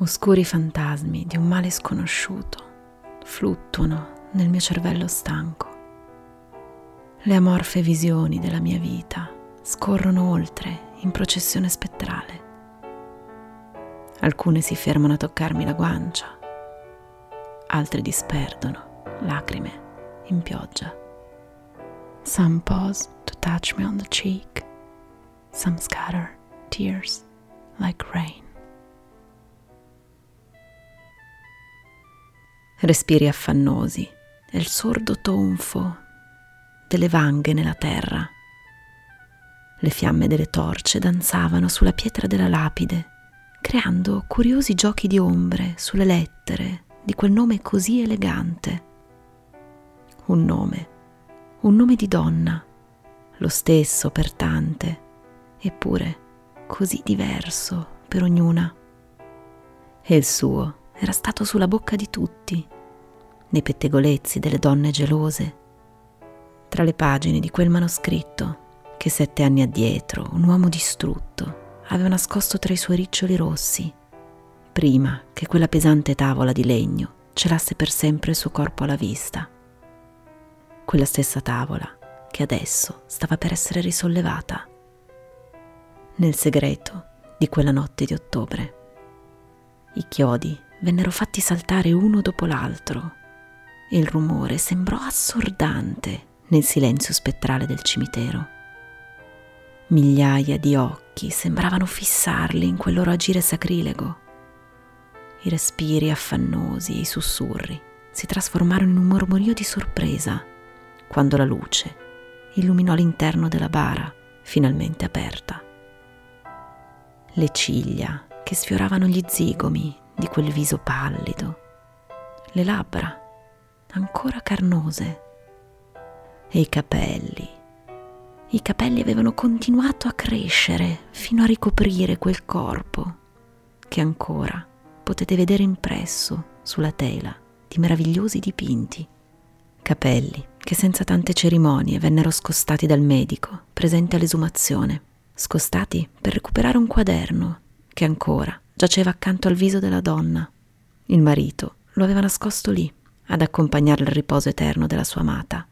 Oscuri fantasmi di un male sconosciuto fluttuano nel mio cervello stanco. Le amorfe visioni della mia vita scorrono oltre in processione spettrale. Alcune si fermano a toccarmi la guancia, altre disperdono lacrime in pioggia. Some pause to touch me on the cheek, some scatter tears like rain. Respiri affannosi e il sordo tonfo delle vanghe nella terra. Le fiamme delle torce danzavano sulla pietra della lapide, creando curiosi giochi di ombre sulle lettere di quel nome così elegante. Un nome, un nome di donna, lo stesso per tante, eppure così diverso per ognuna. E il suo era stato sulla bocca di tutti, nei pettegolezzi delle donne gelose, tra le pagine di quel manoscritto che sette anni addietro un uomo distrutto aveva nascosto tra i suoi riccioli rossi, prima che quella pesante tavola di legno celasse per sempre il suo corpo alla vista. Quella stessa tavola che adesso stava per essere risollevata. Nel segreto di quella notte di ottobre. I chiodi vennero fatti saltare uno dopo l'altro e il rumore sembrò assordante nel silenzio spettrale del cimitero. Migliaia di occhi sembravano fissarli in quel loro agire sacrilego. I respiri affannosi e i sussurri si trasformarono in un mormorio di sorpresa quando la luce illuminò l'interno della bara finalmente aperta. Le ciglia che sfioravano gli zigomi di quel viso pallido, le labbra ancora carnose e i capelli. I capelli avevano continuato a crescere fino a ricoprire quel corpo che ancora potete vedere impresso sulla tela di meravigliosi dipinti. Capelli che senza tante cerimonie vennero scostati dal medico presente all'esumazione, scostati per recuperare un quaderno che ancora giaceva accanto al viso della donna. Il marito lo aveva nascosto lì, ad accompagnare il riposo eterno della sua amata,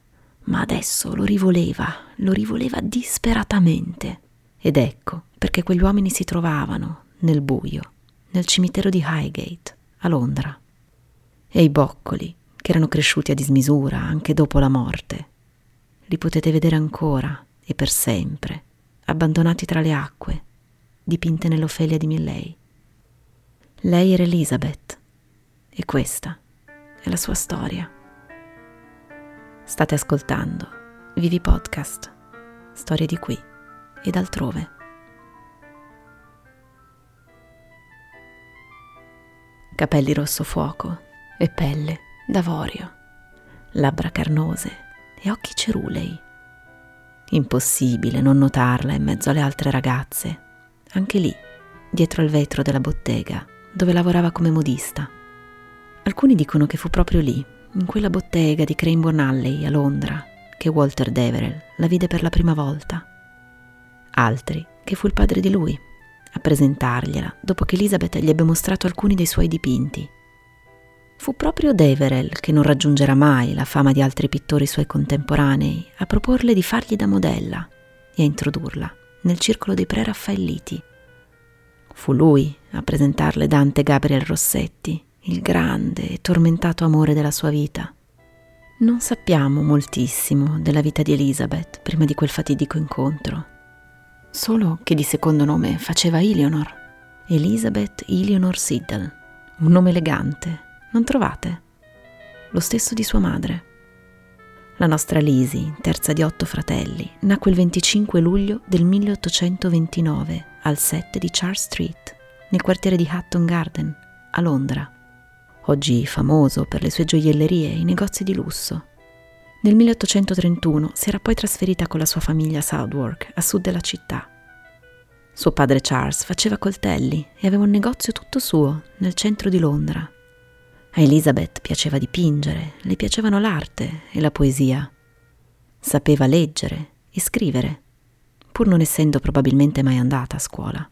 ma adesso lo rivoleva, lo rivoleva disperatamente. Ed ecco perché quegli uomini si trovavano, nel buio, nel cimitero di Highgate, a Londra. E i boccoli, che erano cresciuti a dismisura anche dopo la morte, li potete vedere ancora e per sempre, abbandonati tra le acque, dipinte nell'Ofelia di Milley. Lei era Elizabeth e questa è la sua storia. State ascoltando Vivi Podcast, storie di qui ed altrove. Capelli rosso fuoco e pelle d'avorio, labbra carnose e occhi cerulei. Impossibile non notarla in mezzo alle altre ragazze, anche lì, dietro il vetro della bottega dove lavorava come modista. Alcuni dicono che fu proprio lì, in quella bottega di Cranbourne Alley a Londra, che Walter Deverell la vide per la prima volta. Altri che fu il padre di lui a presentargliela dopo che Elizabeth gli ebbe mostrato alcuni dei suoi dipinti. Fu proprio Deverell, che non raggiungerà mai la fama di altri pittori suoi contemporanei, a proporle di fargli da modella e a introdurla nel circolo dei preraffaelliti Fu lui a presentarle Dante Gabriel Rossetti, il grande e tormentato amore della sua vita. Non sappiamo moltissimo della vita di Elizabeth prima di quel fatidico incontro, solo che di secondo nome faceva Eleanor, Elizabeth Eleanor Siddle, un nome elegante, non trovate? Lo stesso di sua madre. La nostra Lisi, terza di otto fratelli, nacque il 25 luglio del 1829 al 7 di Charles Street, nel quartiere di Hatton Garden, a Londra. Oggi famoso per le sue gioiellerie e i negozi di lusso. Nel 1831 si era poi trasferita con la sua famiglia a Southwark, a sud della città. Suo padre Charles faceva coltelli e aveva un negozio tutto suo nel centro di Londra a Elizabeth piaceva dipingere, le piacevano l'arte e la poesia. Sapeva leggere e scrivere, pur non essendo probabilmente mai andata a scuola.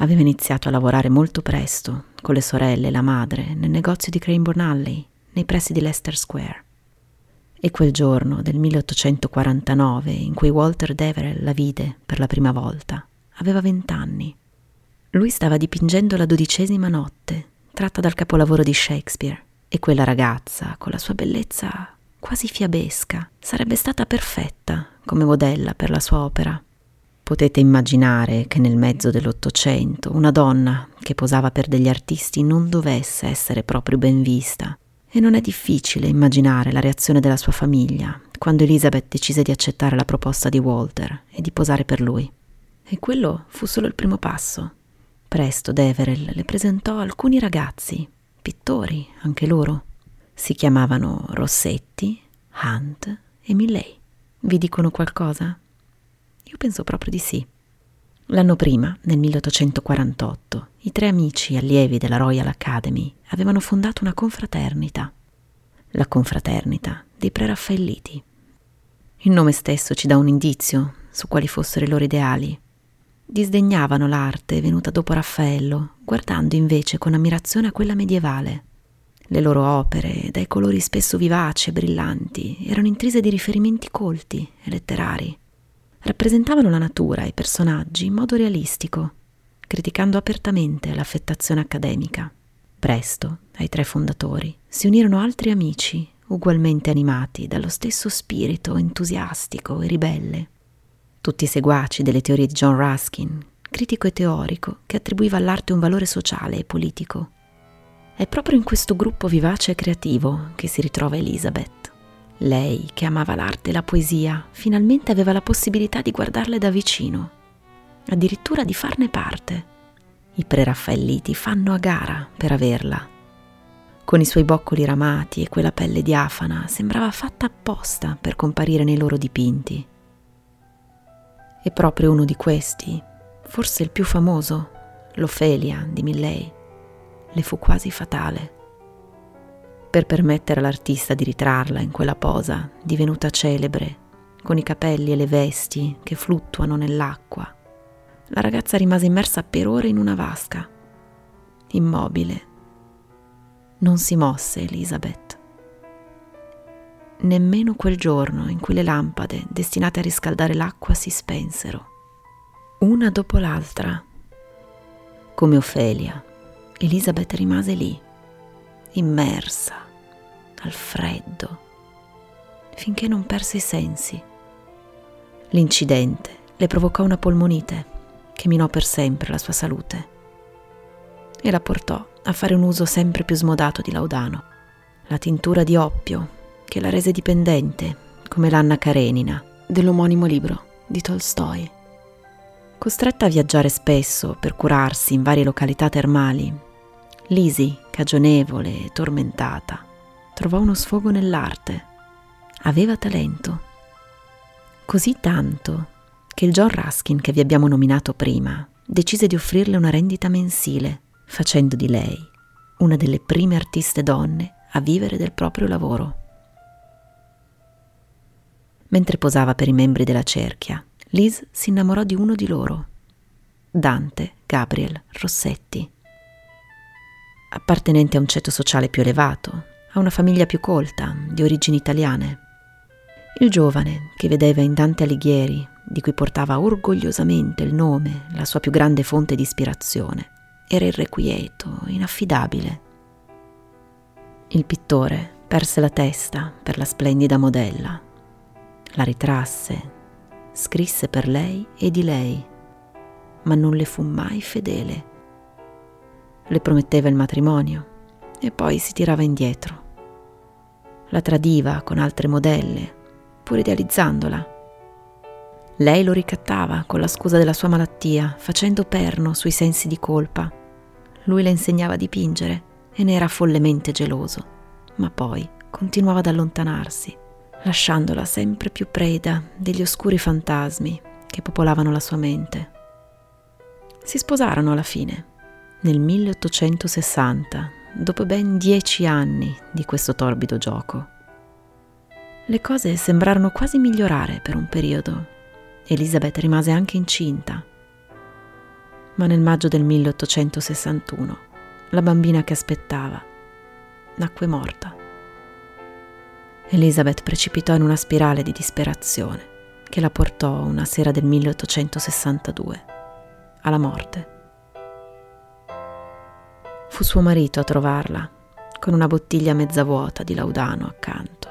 Aveva iniziato a lavorare molto presto, con le sorelle e la madre, nel negozio di Cranbourne Alley, nei pressi di Leicester Square. E quel giorno del 1849 in cui Walter Deverell la vide per la prima volta, aveva vent'anni. Lui stava dipingendo la dodicesima notte, tratta dal capolavoro di Shakespeare, e quella ragazza, con la sua bellezza quasi fiabesca, sarebbe stata perfetta come modella per la sua opera. Potete immaginare che nel mezzo dell'Ottocento una donna che posava per degli artisti non dovesse essere proprio ben vista. E non è difficile immaginare la reazione della sua famiglia quando Elizabeth decise di accettare la proposta di Walter e di posare per lui. E quello fu solo il primo passo. Presto Deverell le presentò alcuni ragazzi, pittori anche loro. Si chiamavano Rossetti, Hunt e Milley. Vi dicono qualcosa? Io penso proprio di sì. L'anno prima, nel 1848, i tre amici allievi della Royal Academy avevano fondato una confraternita, la confraternita dei preraffaelliti. Il nome stesso ci dà un indizio su quali fossero i loro ideali. Disdegnavano l'arte venuta dopo Raffaello, guardando invece con ammirazione a quella medievale. Le loro opere, dai colori spesso vivaci e brillanti, erano intrise di riferimenti colti e letterari. Rappresentavano la natura e i personaggi in modo realistico, criticando apertamente l'affettazione accademica. Presto, ai tre fondatori, si unirono altri amici, ugualmente animati dallo stesso spirito entusiastico e ribelle tutti i seguaci delle teorie di John Ruskin, critico e teorico che attribuiva all'arte un valore sociale e politico. È proprio in questo gruppo vivace e creativo che si ritrova Elizabeth. Lei, che amava l'arte e la poesia, finalmente aveva la possibilità di guardarle da vicino, addirittura di farne parte. I preraffaelliti fanno a gara per averla. Con i suoi boccoli ramati e quella pelle diafana sembrava fatta apposta per comparire nei loro dipinti. E proprio uno di questi, forse il più famoso, l'Ofelia di Milley, le fu quasi fatale. Per permettere all'artista di ritrarla in quella posa, divenuta celebre, con i capelli e le vesti che fluttuano nell'acqua, la ragazza rimase immersa per ore in una vasca, immobile. Non si mosse Elizabeth nemmeno quel giorno in cui le lampade destinate a riscaldare l'acqua si spensero, una dopo l'altra. Come Ofelia, Elisabeth rimase lì, immersa, al freddo, finché non perse i sensi. L'incidente le provocò una polmonite che minò per sempre la sua salute e la portò a fare un uso sempre più smodato di laudano. La tintura di oppio che la rese dipendente, come l'Anna Karenina, dell'omonimo libro di Tolstoi. Costretta a viaggiare spesso per curarsi in varie località termali, Lisi, cagionevole e tormentata, trovò uno sfogo nell'arte. Aveva talento. Così tanto che il John Ruskin che vi abbiamo nominato prima decise di offrirle una rendita mensile, facendo di lei una delle prime artiste donne a vivere del proprio lavoro. Mentre posava per i membri della cerchia, Liz si innamorò di uno di loro, Dante Gabriel Rossetti. Appartenente a un ceto sociale più elevato, a una famiglia più colta, di origini italiane. Il giovane, che vedeva in Dante Alighieri, di cui portava orgogliosamente il nome, la sua più grande fonte di ispirazione, era irrequieto, inaffidabile. Il pittore perse la testa per la splendida modella la ritrasse, scrisse per lei e di lei, ma non le fu mai fedele. Le prometteva il matrimonio e poi si tirava indietro. La tradiva con altre modelle, pur idealizzandola. Lei lo ricattava con la scusa della sua malattia, facendo perno sui sensi di colpa. Lui le insegnava a dipingere e ne era follemente geloso, ma poi continuava ad allontanarsi lasciandola sempre più preda degli oscuri fantasmi che popolavano la sua mente. Si sposarono alla fine, nel 1860, dopo ben dieci anni di questo torbido gioco. Le cose sembrarono quasi migliorare per un periodo. Elizabeth rimase anche incinta. Ma nel maggio del 1861 la bambina che aspettava nacque morta. Elizabeth precipitò in una spirale di disperazione che la portò una sera del 1862 alla morte. Fu suo marito a trovarla con una bottiglia mezza vuota di laudano accanto.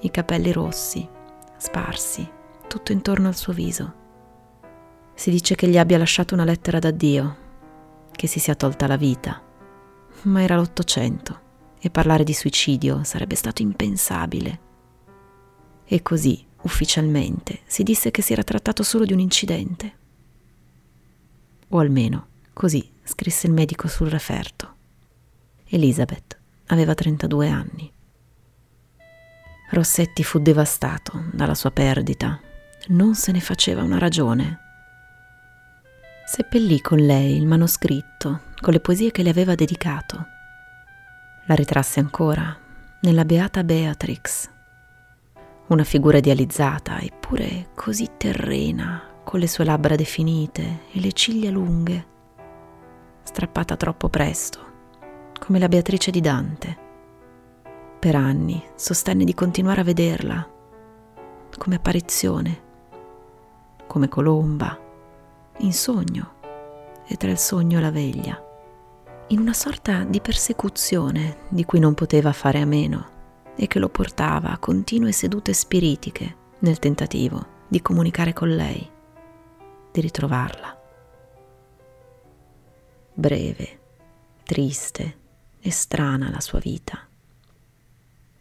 I capelli rossi, sparsi, tutto intorno al suo viso. Si dice che gli abbia lasciato una lettera d'addio, che si sia tolta la vita, ma era l'Ottocento e parlare di suicidio sarebbe stato impensabile. E così, ufficialmente, si disse che si era trattato solo di un incidente. O almeno, così scrisse il medico sul referto. Elizabeth aveva 32 anni. Rossetti fu devastato dalla sua perdita. Non se ne faceva una ragione. Seppellì con lei il manoscritto con le poesie che le aveva dedicato. La ritrasse ancora nella beata Beatrix, una figura idealizzata eppure così terrena, con le sue labbra definite e le ciglia lunghe, strappata troppo presto come la Beatrice di Dante. Per anni sostenne di continuare a vederla come apparizione, come colomba, in sogno e tra il sogno e la veglia, in una sorta di persecuzione di cui non poteva fare a meno e che lo portava a continue sedute spiritiche nel tentativo di comunicare con lei, di ritrovarla. Breve, triste, è strana la sua vita.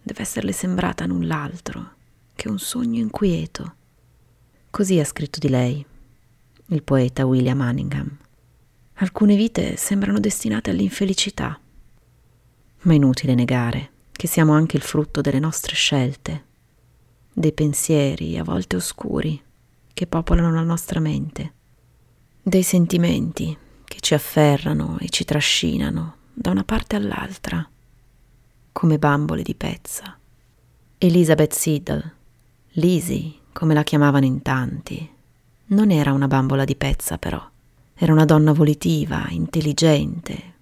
Deve esserle sembrata null'altro che un sogno inquieto. Così ha scritto di lei il poeta William Manningham. Alcune vite sembrano destinate all'infelicità, ma è inutile negare che siamo anche il frutto delle nostre scelte, dei pensieri a volte oscuri che popolano la nostra mente, dei sentimenti che ci afferrano e ci trascinano da una parte all'altra, come bambole di pezza. Elizabeth Siddle, Lizzie, come la chiamavano in tanti, non era una bambola di pezza però, era una donna volitiva, intelligente,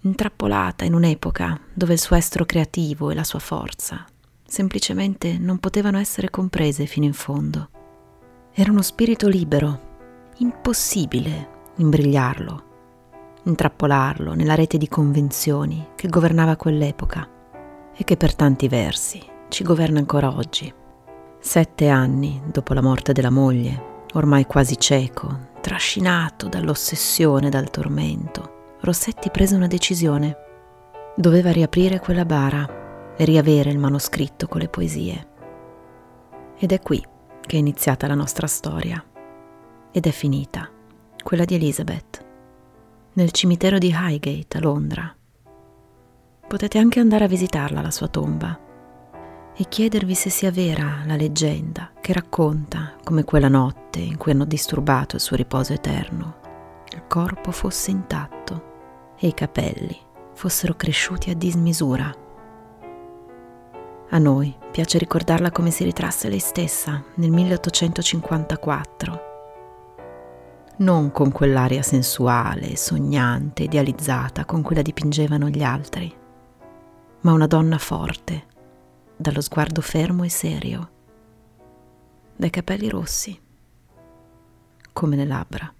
intrappolata in un'epoca dove il suo estro creativo e la sua forza semplicemente non potevano essere comprese fino in fondo. Era uno spirito libero, impossibile imbrigliarlo intrappolarlo nella rete di convenzioni che governava quell'epoca e che per tanti versi ci governa ancora oggi. Sette anni dopo la morte della moglie, ormai quasi cieco, trascinato dall'ossessione e dal tormento, Rossetti prese una decisione. Doveva riaprire quella bara e riavere il manoscritto con le poesie. Ed è qui che è iniziata la nostra storia. Ed è finita, quella di Elizabeth nel cimitero di Highgate a Londra. Potete anche andare a visitarla la sua tomba e chiedervi se sia vera la leggenda che racconta come quella notte in cui hanno disturbato il suo riposo eterno il corpo fosse intatto e i capelli fossero cresciuti a dismisura. A noi piace ricordarla come si ritrasse lei stessa nel 1854 non con quell'aria sensuale, sognante, idealizzata con cui la dipingevano gli altri, ma una donna forte, dallo sguardo fermo e serio, dai capelli rossi, come le labbra.